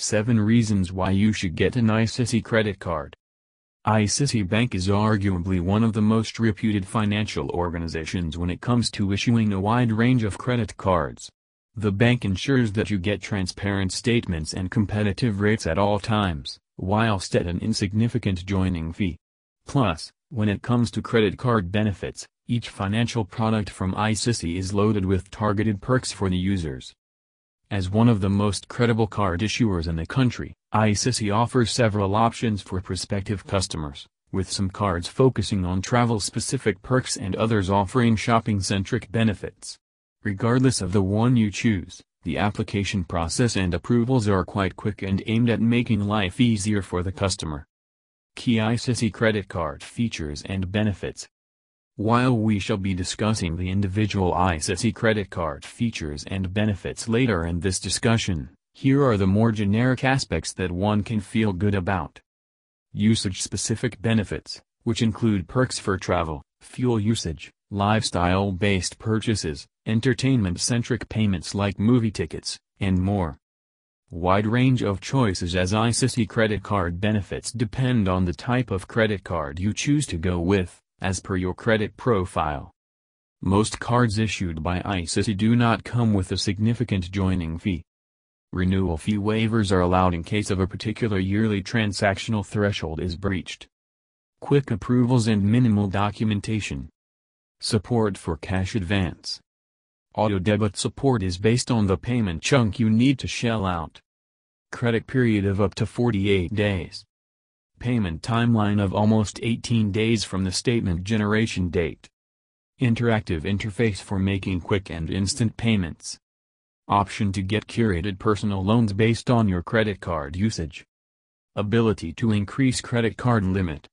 7 Reasons Why You Should Get an ICICI Credit Card ICICI Bank is arguably one of the most reputed financial organizations when it comes to issuing a wide range of credit cards. The bank ensures that you get transparent statements and competitive rates at all times, whilst at an insignificant joining fee. Plus, when it comes to credit card benefits, each financial product from ICICI is loaded with targeted perks for the users. As one of the most credible card issuers in the country, ICICI offers several options for prospective customers, with some cards focusing on travel-specific perks and others offering shopping-centric benefits. Regardless of the one you choose, the application process and approvals are quite quick and aimed at making life easier for the customer. Key ICICI credit card features and benefits while we shall be discussing the individual ICICI credit card features and benefits later in this discussion, here are the more generic aspects that one can feel good about. Usage-specific benefits, which include perks for travel, fuel usage, lifestyle-based purchases, entertainment-centric payments like movie tickets, and more. Wide range of choices as ICICI credit card benefits depend on the type of credit card you choose to go with as per your credit profile. Most cards issued by ICICI do not come with a significant joining fee. Renewal fee waivers are allowed in case of a particular yearly transactional threshold is breached. Quick approvals and minimal documentation. Support for cash advance. Auto debit support is based on the payment chunk you need to shell out. Credit period of up to 48 days. Payment timeline of almost 18 days from the statement generation date. Interactive interface for making quick and instant payments. Option to get curated personal loans based on your credit card usage. Ability to increase credit card limit.